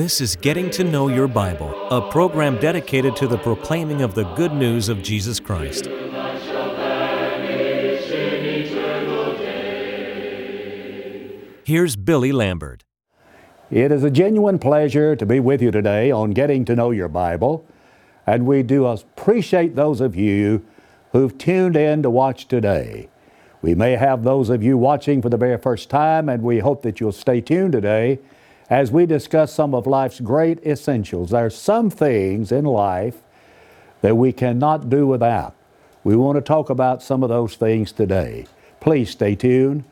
This is Getting to Know Your Bible, a program dedicated to the proclaiming of the good news of Jesus Christ. Here's Billy Lambert. It is a genuine pleasure to be with you today on Getting to Know Your Bible, and we do appreciate those of you who've tuned in to watch today. We may have those of you watching for the very first time, and we hope that you'll stay tuned today as we discuss some of life's great essentials. There are some things in life that we cannot do without. We want to talk about some of those things today. Please stay tuned.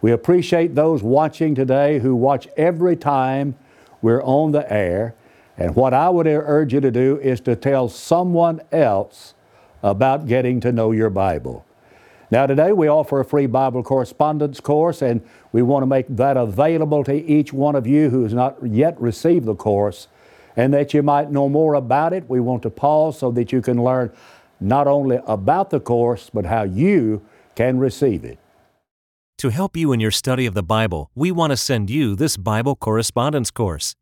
We appreciate those watching today who watch every time we're on the air. And what I would urge you to do is to tell someone else about getting to know your Bible. Now, today we offer a free Bible correspondence course, and we want to make that available to each one of you who has not yet received the course. And that you might know more about it, we want to pause so that you can learn not only about the course, but how you can receive it. To help you in your study of the Bible, we want to send you this Bible correspondence course.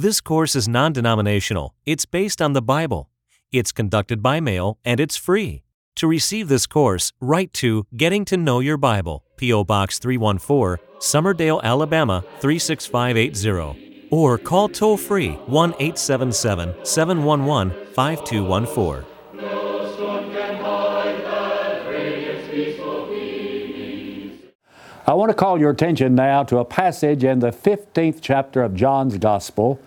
This course is non denominational, it's based on the Bible, it's conducted by mail, and it's free. To receive this course, write to Getting to Know Your Bible, P.O. Box 314, Summerdale, Alabama 36580, or call toll free 1 877 711 5214. I want to call your attention now to a passage in the 15th chapter of John's Gospel,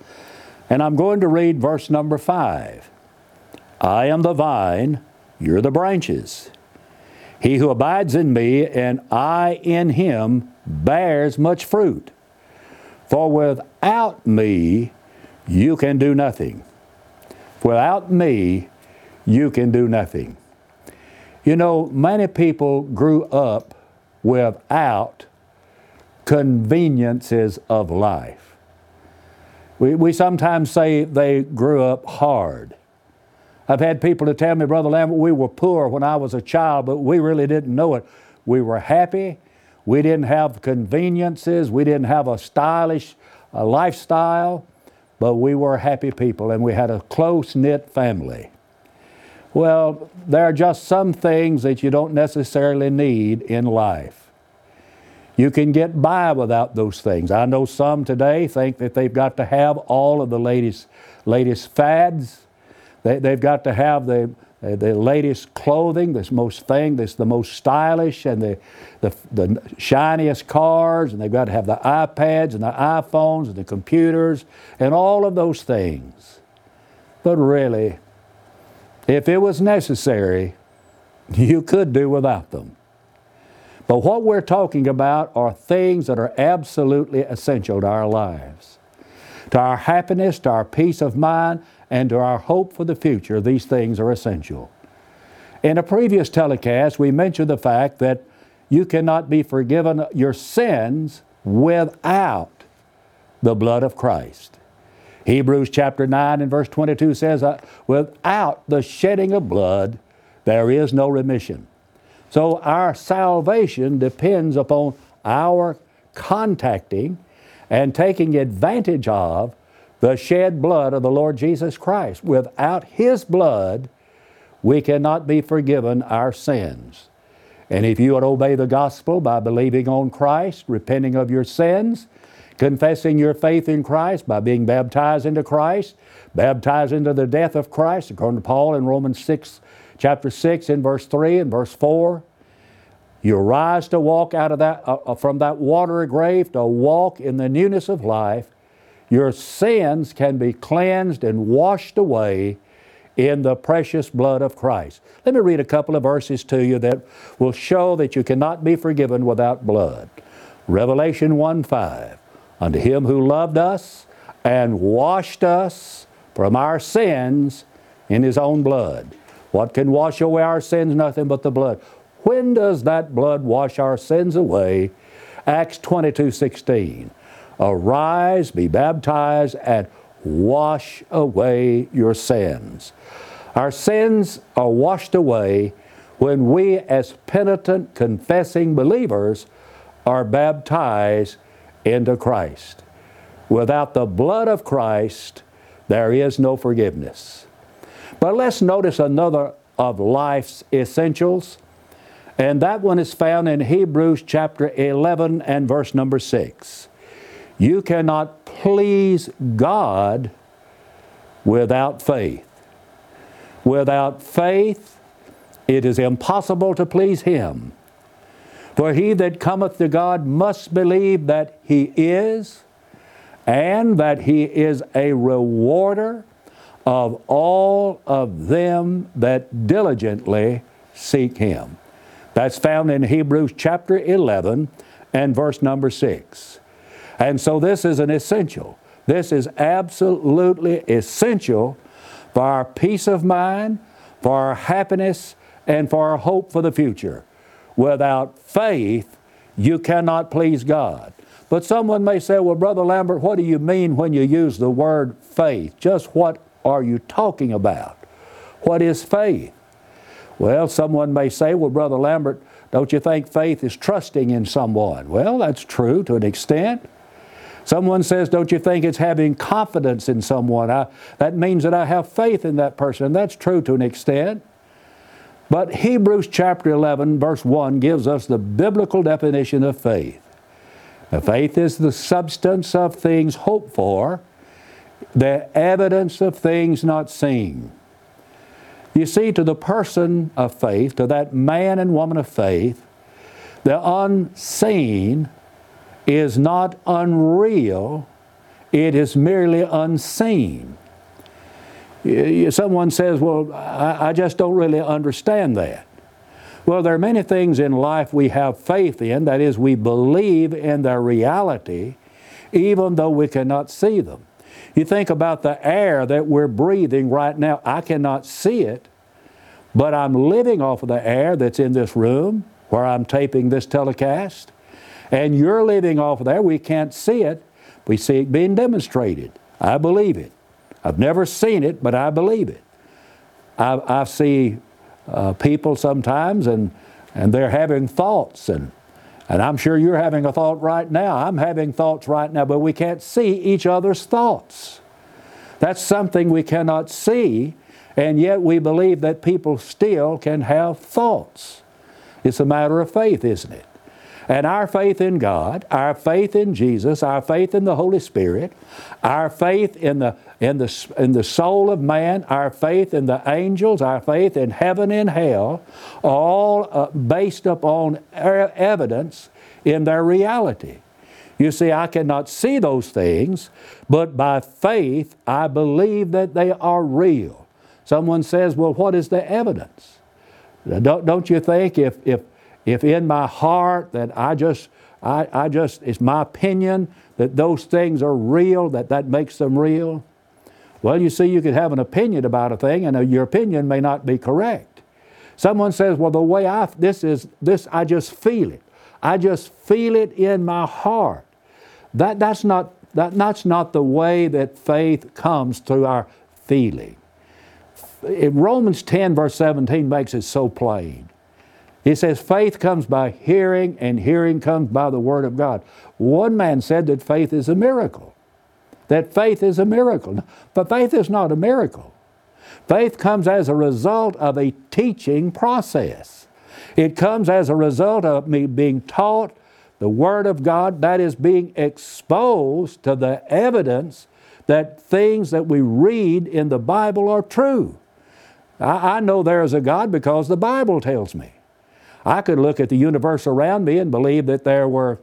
and I'm going to read verse number 5. I am the vine, you're the branches. He who abides in me and I in him bears much fruit. For without me, you can do nothing. Without me, you can do nothing. You know, many people grew up without conveniences of life. We, we sometimes say they grew up hard. I've had people to tell me, Brother Lambert, we were poor when I was a child, but we really didn't know it. We were happy. We didn't have conveniences. We didn't have a stylish uh, lifestyle, but we were happy people and we had a close knit family. Well, there are just some things that you don't necessarily need in life. You can get by without those things. I know some today think that they've got to have all of the latest, latest fads. They, they've got to have the, the latest clothing, this most thing, this the most stylish and the, the, the shiniest cars, and they've got to have the iPads and the iPhones and the computers and all of those things. But really, if it was necessary, you could do without them. But what we're talking about are things that are absolutely essential to our lives. To our happiness, to our peace of mind, and to our hope for the future, these things are essential. In a previous telecast, we mentioned the fact that you cannot be forgiven your sins without the blood of Christ. Hebrews chapter 9 and verse 22 says, uh, Without the shedding of blood, there is no remission. So our salvation depends upon our contacting and taking advantage of the shed blood of the Lord Jesus Christ. Without His blood, we cannot be forgiven our sins. And if you would obey the gospel by believing on Christ, repenting of your sins, confessing your faith in Christ by being baptized into Christ, baptized into the death of Christ, according to Paul in Romans 6, chapter 6, in verse 3 and verse 4. You rise to walk out of that, uh, uh, from that watery grave to walk in the newness of life. Your sins can be cleansed and washed away in the precious blood of Christ. Let me read a couple of verses to you that will show that you cannot be forgiven without blood. Revelation 1 5 unto him who loved us and washed us from our sins in his own blood. What can wash away our sins? Nothing but the blood. When does that blood wash our sins away? Acts 22 16. Arise, be baptized, and wash away your sins. Our sins are washed away when we, as penitent, confessing believers, are baptized into Christ. Without the blood of Christ, there is no forgiveness. But let's notice another of life's essentials, and that one is found in Hebrews chapter 11 and verse number 6. You cannot please God without faith. Without faith, it is impossible to please Him. For he that cometh to God must believe that He is, and that He is a rewarder of all of them that diligently seek Him. That's found in Hebrews chapter 11 and verse number 6. And so this is an essential. This is absolutely essential for our peace of mind, for our happiness, and for our hope for the future. Without faith, you cannot please God. But someone may say, Well, Brother Lambert, what do you mean when you use the word faith? Just what are you talking about? What is faith? Well, someone may say, Well, Brother Lambert, don't you think faith is trusting in someone? Well, that's true to an extent. Someone says, Don't you think it's having confidence in someone? I, that means that I have faith in that person. And that's true to an extent. But Hebrews chapter 11, verse 1 gives us the biblical definition of faith. Now, faith is the substance of things hoped for, the evidence of things not seen. You see, to the person of faith, to that man and woman of faith, the unseen is not unreal, it is merely unseen. Someone says, Well, I just don't really understand that. Well, there are many things in life we have faith in, that is, we believe in their reality, even though we cannot see them. You think about the air that we're breathing right now. I cannot see it, but I'm living off of the air that's in this room where I'm taping this telecast. And you're living off of there. We can't see it. We see it being demonstrated. I believe it. I've never seen it, but I believe it. I, I see uh, people sometimes and, and they're having thoughts and, and I'm sure you're having a thought right now. I'm having thoughts right now, but we can't see each other's thoughts. That's something we cannot see, and yet we believe that people still can have thoughts. It's a matter of faith, isn't it? And our faith in God, our faith in Jesus, our faith in the Holy Spirit, our faith in the, in the, in the soul of man, our faith in the angels, our faith in heaven and hell, all uh, based upon evidence in their reality. You see, I cannot see those things, but by faith I believe that they are real. Someone says, Well, what is the evidence? Don't, don't you think if, if if in my heart that I just, I, I just, it's my opinion that those things are real, that that makes them real? Well, you see, you could have an opinion about a thing, and uh, your opinion may not be correct. Someone says, "Well, the way I this is this, I just feel it. I just feel it in my heart." That that's not that, that's not the way that faith comes through our feeling. In Romans 10, verse 17 makes it so plain. He says faith comes by hearing, and hearing comes by the Word of God. One man said that faith is a miracle. That faith is a miracle. But faith is not a miracle. Faith comes as a result of a teaching process. It comes as a result of me being taught the Word of God, that is, being exposed to the evidence that things that we read in the Bible are true. I, I know there is a God because the Bible tells me. I could look at the universe around me and believe that there were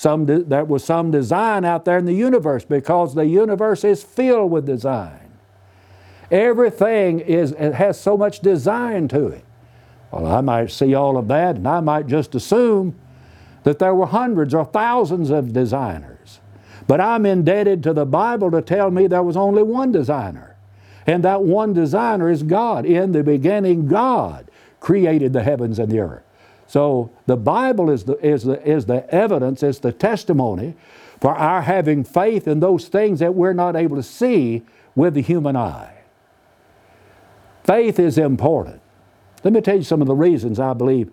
some de- there was some design out there in the universe because the universe is filled with design. Everything is has so much design to it. Well, I might see all of that and I might just assume that there were hundreds or thousands of designers. But I'm indebted to the Bible to tell me there was only one designer. And that one designer is God. In the beginning, God created the heavens and the earth. So the Bible is the, is the, is the evidence, it's the testimony for our having faith in those things that we're not able to see with the human eye. Faith is important. Let me tell you some of the reasons I believe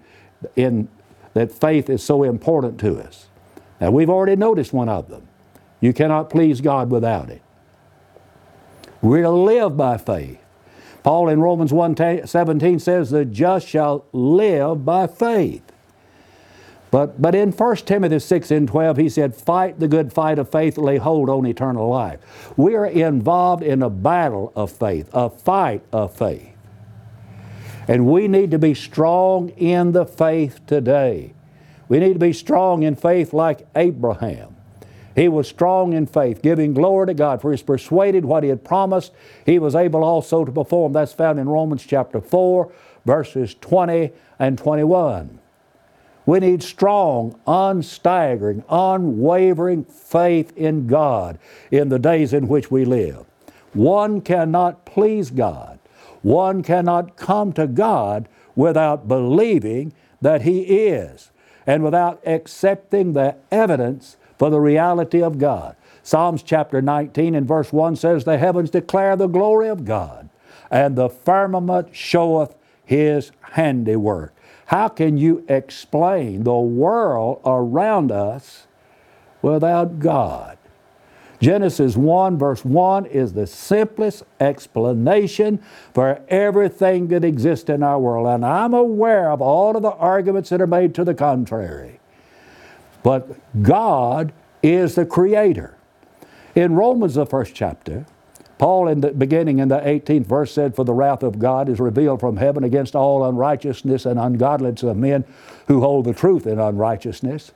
in that faith is so important to us. Now, we've already noticed one of them. You cannot please God without it. We're to live by faith. Paul in Romans 1 17 says, The just shall live by faith. But, but in 1 Timothy 6 and 12, he said, Fight the good fight of faith, lay hold on eternal life. We are involved in a battle of faith, a fight of faith. And we need to be strong in the faith today. We need to be strong in faith like Abraham. He was strong in faith, giving glory to God, for he was persuaded what he had promised, he was able also to perform. That's found in Romans chapter 4, verses 20 and 21. We need strong, unstaggering, unwavering faith in God in the days in which we live. One cannot please God. One cannot come to God without believing that He is and without accepting the evidence for the reality of God. Psalms chapter 19 and verse 1 says, The heavens declare the glory of God, and the firmament showeth His handiwork. How can you explain the world around us without God? Genesis 1, verse 1 is the simplest explanation for everything that exists in our world. And I'm aware of all of the arguments that are made to the contrary. But God is the Creator. In Romans, the first chapter, Paul, in the beginning in the 18th verse, said, For the wrath of God is revealed from heaven against all unrighteousness and ungodliness of men who hold the truth in unrighteousness.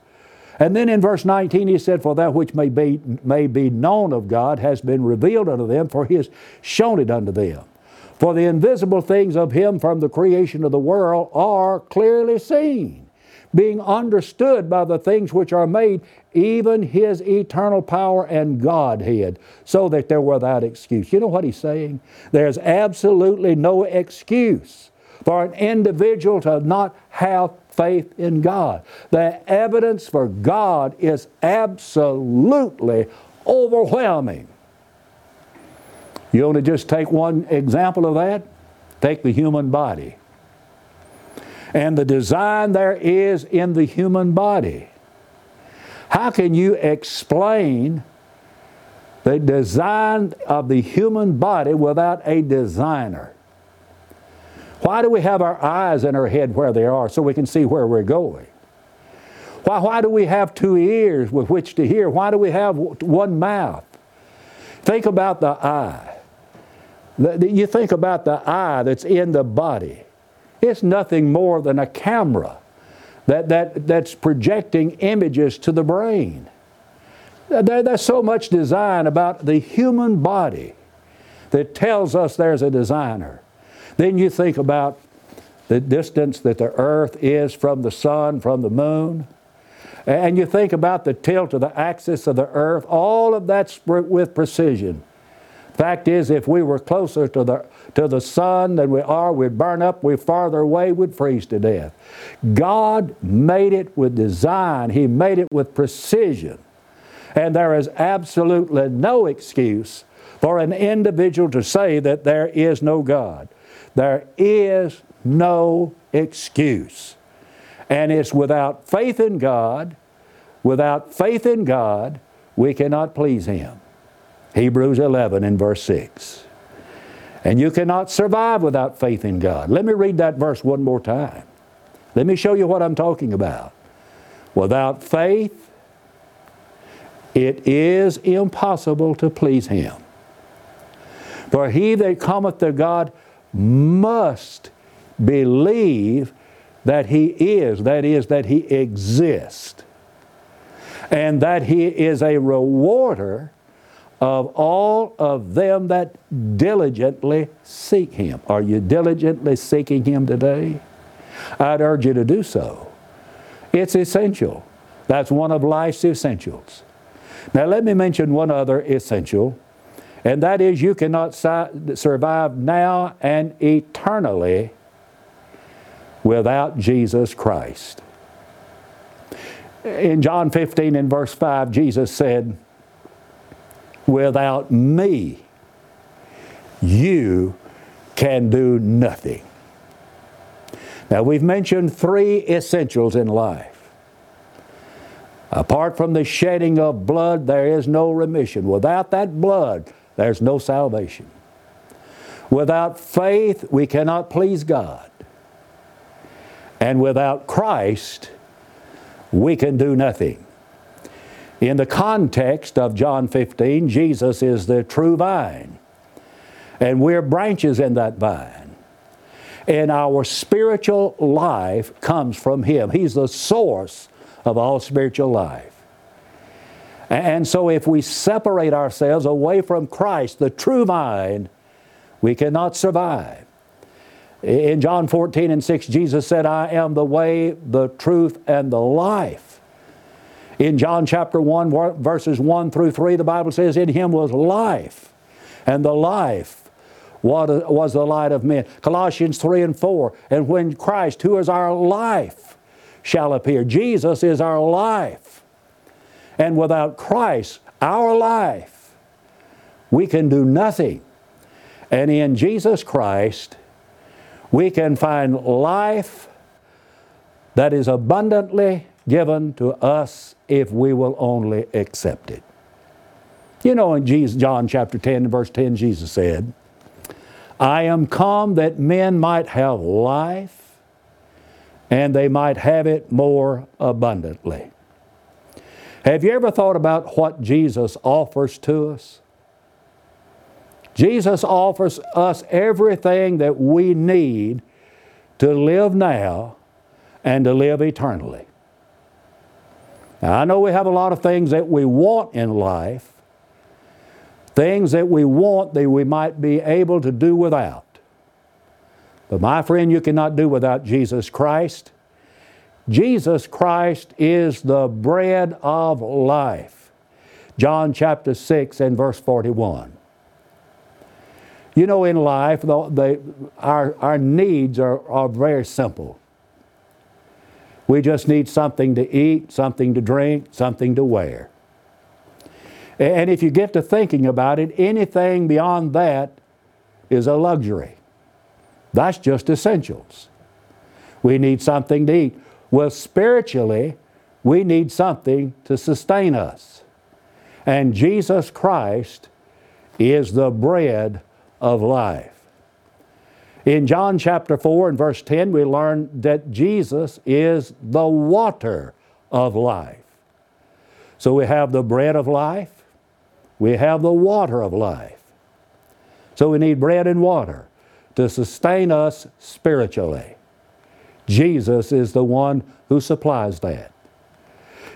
And then in verse 19 he said, For that which may be, may be known of God has been revealed unto them, for he has shown it unto them. For the invisible things of him from the creation of the world are clearly seen being understood by the things which are made, even his eternal power and Godhead, so that they're without excuse. You know what he's saying? There's absolutely no excuse for an individual to not have faith in God. The evidence for God is absolutely overwhelming. You only just take one example of that? Take the human body and the design there is in the human body. How can you explain the design of the human body without a designer? Why do we have our eyes in our head where they are so we can see where we're going? Why, why do we have two ears with which to hear? Why do we have one mouth? Think about the eye. You think about the eye that's in the body. It's nothing more than a camera that, that, that's projecting images to the brain. There, there's so much design about the human body that tells us there's a designer. Then you think about the distance that the earth is from the sun, from the moon. And you think about the tilt of the axis of the earth, all of that's with precision. Fact is, if we were closer to the, to the sun than we are, we'd burn up. We're farther away, we'd freeze to death. God made it with design, He made it with precision. And there is absolutely no excuse for an individual to say that there is no God. There is no excuse. And it's without faith in God, without faith in God, we cannot please Him. Hebrews 11 and verse 6. And you cannot survive without faith in God. Let me read that verse one more time. Let me show you what I'm talking about. Without faith, it is impossible to please Him. For he that cometh to God must believe that He is, that is, that He exists, and that He is a rewarder of all of them that diligently seek Him. Are you diligently seeking Him today? I'd urge you to do so. It's essential. That's one of life's essentials. Now, let me mention one other essential, and that is you cannot survive now and eternally without Jesus Christ. In John 15 and verse 5, Jesus said, Without me, you can do nothing. Now, we've mentioned three essentials in life. Apart from the shedding of blood, there is no remission. Without that blood, there's no salvation. Without faith, we cannot please God. And without Christ, we can do nothing. In the context of John 15, Jesus is the true vine, and we're branches in that vine. And our spiritual life comes from Him. He's the source of all spiritual life. And so, if we separate ourselves away from Christ, the true vine, we cannot survive. In John 14 and 6, Jesus said, I am the way, the truth, and the life. In John chapter 1, verses 1 through 3, the Bible says, In him was life, and the life was the light of men. Colossians 3 and 4, and when Christ, who is our life, shall appear. Jesus is our life. And without Christ, our life, we can do nothing. And in Jesus Christ, we can find life that is abundantly given to us if we will only accept it. You know, in Jesus, John chapter 10, verse 10, Jesus said, I am come that men might have life and they might have it more abundantly. Have you ever thought about what Jesus offers to us? Jesus offers us everything that we need to live now and to live eternally. Now, I know we have a lot of things that we want in life, things that we want that we might be able to do without. But my friend, you cannot do without Jesus Christ. Jesus Christ is the bread of life. John chapter 6 and verse 41. You know, in life, the, the, our, our needs are, are very simple. We just need something to eat, something to drink, something to wear. And if you get to thinking about it, anything beyond that is a luxury. That's just essentials. We need something to eat. Well, spiritually, we need something to sustain us. And Jesus Christ is the bread of life. In John chapter 4 and verse 10, we learn that Jesus is the water of life. So we have the bread of life, we have the water of life. So we need bread and water to sustain us spiritually. Jesus is the one who supplies that.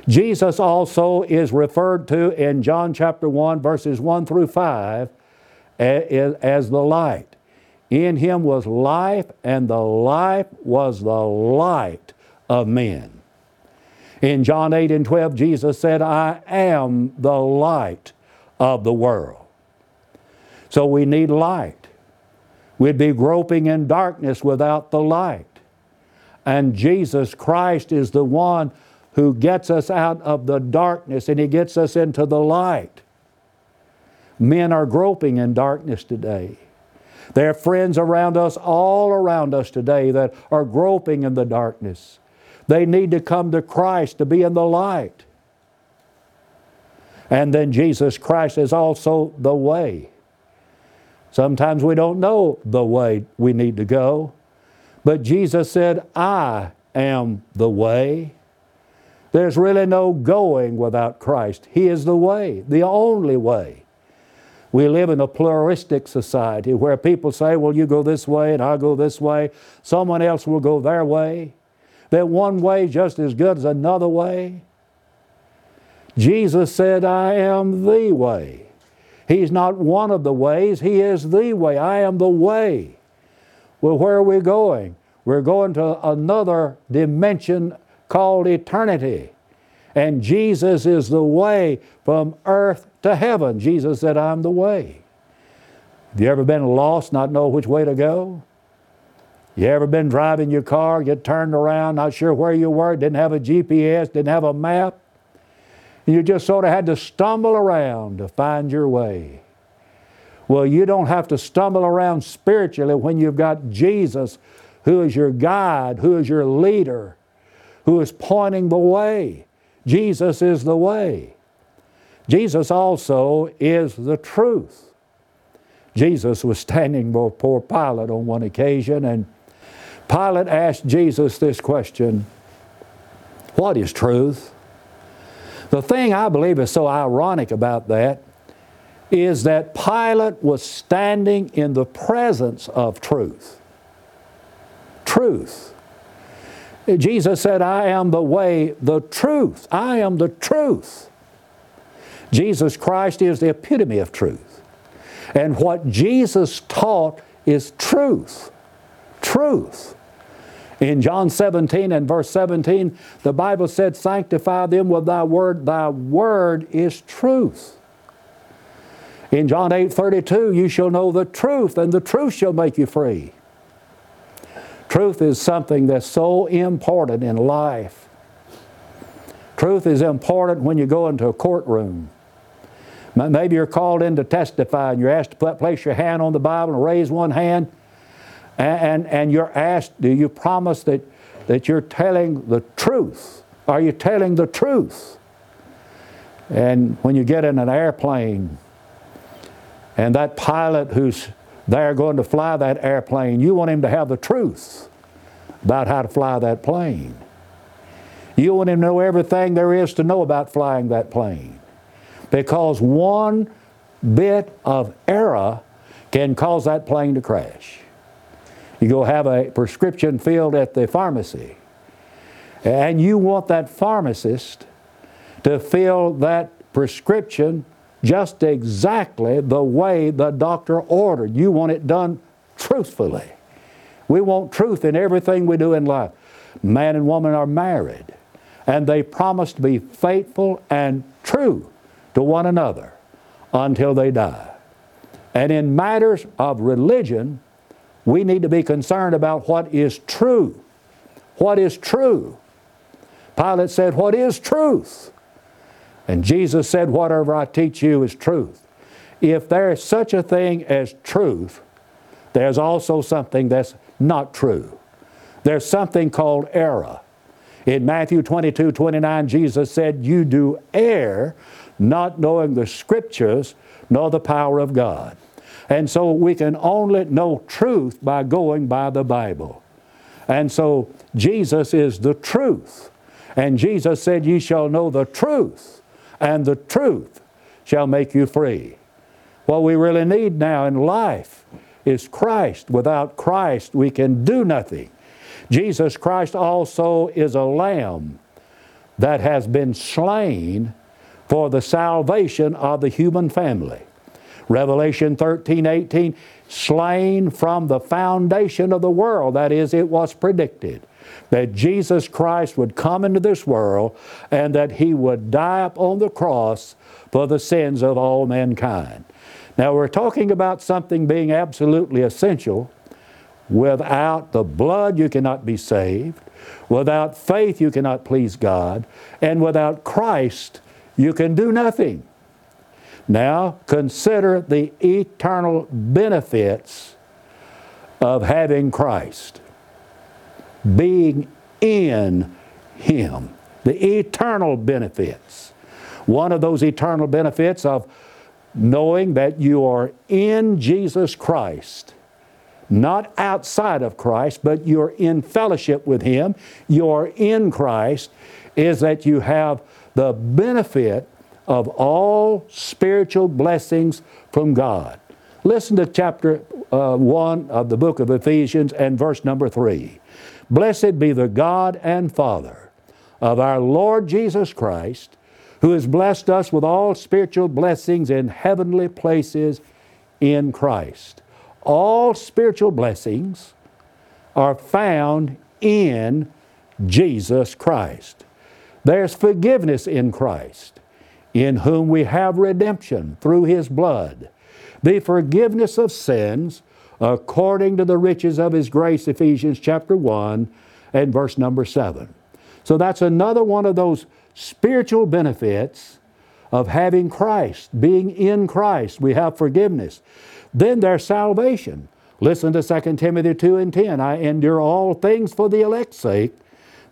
Jesus also is referred to in John chapter 1, verses 1 through 5, as the light. In him was life, and the life was the light of men. In John 8 and 12, Jesus said, I am the light of the world. So we need light. We'd be groping in darkness without the light. And Jesus Christ is the one who gets us out of the darkness and He gets us into the light. Men are groping in darkness today. There are friends around us, all around us today, that are groping in the darkness. They need to come to Christ to be in the light. And then Jesus Christ is also the way. Sometimes we don't know the way we need to go. But Jesus said, I am the way. There's really no going without Christ. He is the way, the only way. We live in a pluralistic society where people say, well, you go this way and I'll go this way. Someone else will go their way. That one way just as good as another way. Jesus said, I am the way. He's not one of the ways, He is the way. I am the way. Well, where are we going? We're going to another dimension called eternity. And Jesus is the way from earth to heaven. Jesus said, I'm the way. Have you ever been lost, not know which way to go? You ever been driving your car, get turned around, not sure where you were, didn't have a GPS, didn't have a map? You just sort of had to stumble around to find your way. Well, you don't have to stumble around spiritually when you've got Jesus, who is your guide, who is your leader, who is pointing the way. Jesus is the way. Jesus also is the truth. Jesus was standing before Pilate on one occasion, and Pilate asked Jesus this question What is truth? The thing I believe is so ironic about that is that Pilate was standing in the presence of truth. Truth. Jesus said, I am the way, the truth. I am the truth. Jesus Christ is the epitome of truth. And what Jesus taught is truth. Truth. In John 17 and verse 17, the Bible said, Sanctify them with thy word. Thy word is truth. In John 8 32, you shall know the truth, and the truth shall make you free. Truth is something that's so important in life. Truth is important when you go into a courtroom. Maybe you're called in to testify and you're asked to put, place your hand on the Bible and raise one hand. And, and, and you're asked, do you promise that, that you're telling the truth? Are you telling the truth? And when you get in an airplane and that pilot who's there going to fly that airplane, you want him to have the truth about how to fly that plane. You want him to know everything there is to know about flying that plane. Because one bit of error can cause that plane to crash. You go have a prescription filled at the pharmacy, and you want that pharmacist to fill that prescription just exactly the way the doctor ordered. You want it done truthfully. We want truth in everything we do in life. Man and woman are married, and they promise to be faithful and true to one another until they die. And in matters of religion, we need to be concerned about what is true. What is true? Pilate said, What is truth? And Jesus said, Whatever I teach you is truth. If there is such a thing as truth, there's also something that's not true. There's something called error. In Matthew 22 29, Jesus said, You do err, not knowing the Scriptures nor the power of God. And so we can only know truth by going by the Bible. And so Jesus is the truth. And Jesus said, Ye shall know the truth, and the truth shall make you free. What we really need now in life is Christ. Without Christ, we can do nothing. Jesus Christ also is a lamb that has been slain for the salvation of the human family. Revelation 13, 18, slain from the foundation of the world. That is, it was predicted that Jesus Christ would come into this world and that He would die upon the cross for the sins of all mankind. Now, we're talking about something being absolutely essential. Without the blood, you cannot be saved. Without faith, you cannot please God. And without Christ, you can do nothing. Now, consider the eternal benefits of having Christ, being in Him. The eternal benefits. One of those eternal benefits of knowing that you are in Jesus Christ, not outside of Christ, but you're in fellowship with Him, you're in Christ, is that you have the benefit of all spiritual blessings from God. Listen to chapter uh, 1 of the book of Ephesians and verse number 3. Blessed be the God and Father of our Lord Jesus Christ, who has blessed us with all spiritual blessings in heavenly places in Christ. All spiritual blessings are found in Jesus Christ. There's forgiveness in Christ in whom we have redemption through his blood, the forgiveness of sins according to the riches of his grace, Ephesians chapter 1 and verse number 7. So that's another one of those spiritual benefits of having Christ, being in Christ. We have forgiveness. Then there's salvation. Listen to 2 Timothy 2 and 10. I endure all things for the elect's sake,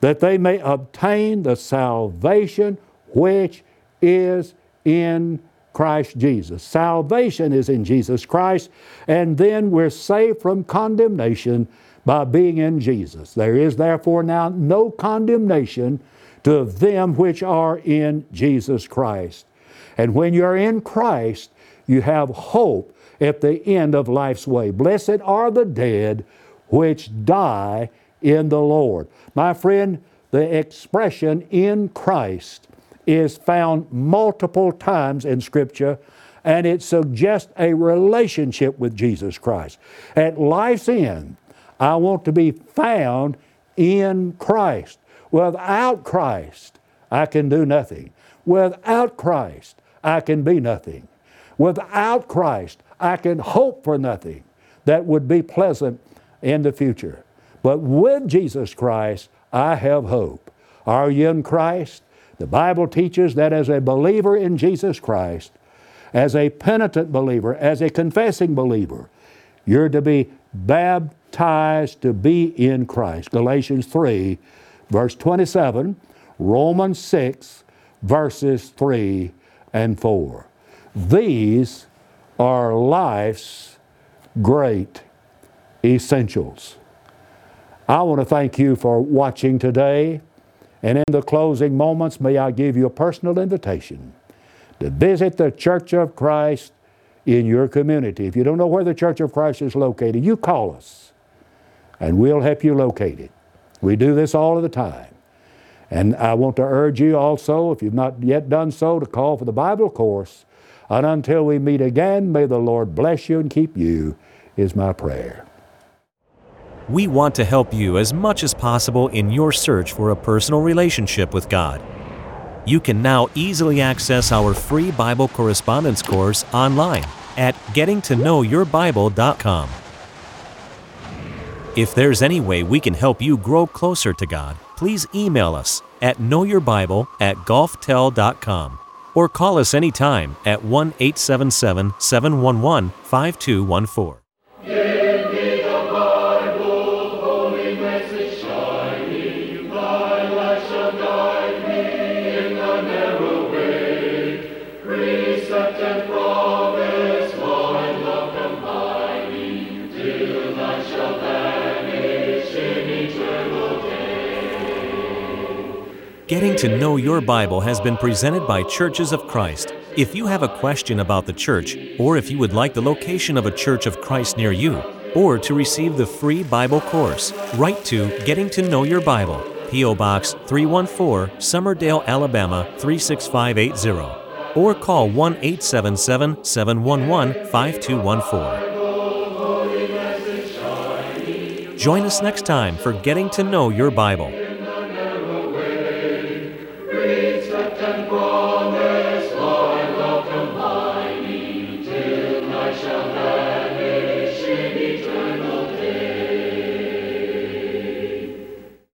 that they may obtain the salvation which is in Christ Jesus. Salvation is in Jesus Christ, and then we're saved from condemnation by being in Jesus. There is therefore now no condemnation to them which are in Jesus Christ. And when you're in Christ, you have hope at the end of life's way. Blessed are the dead which die in the Lord. My friend, the expression in Christ is found multiple times in Scripture, and it suggests a relationship with Jesus Christ. At life's end, I want to be found in Christ. Without Christ, I can do nothing. Without Christ, I can be nothing. Without Christ, I can hope for nothing that would be pleasant in the future. But with Jesus Christ, I have hope. Are you in Christ? The Bible teaches that as a believer in Jesus Christ, as a penitent believer, as a confessing believer, you're to be baptized to be in Christ. Galatians 3, verse 27, Romans 6, verses 3 and 4. These are life's great essentials. I want to thank you for watching today. And in the closing moments, may I give you a personal invitation to visit the Church of Christ in your community. If you don't know where the Church of Christ is located, you call us and we'll help you locate it. We do this all of the time. And I want to urge you also, if you've not yet done so, to call for the Bible course. And until we meet again, may the Lord bless you and keep you, is my prayer. We want to help you as much as possible in your search for a personal relationship with God. You can now easily access our free Bible correspondence course online at gettingtoknowyourbible.com. If there's any way we can help you grow closer to God, please email us at knowyourbible at gulftel.com or call us anytime at 1 877 711 5214. Getting to Know Your Bible has been presented by Churches of Christ. If you have a question about the church, or if you would like the location of a Church of Christ near you, or to receive the free Bible course, write to Getting to Know Your Bible, P.O. Box 314, Summerdale, Alabama 36580, or call 1 877 711 5214. Join us next time for Getting to Know Your Bible.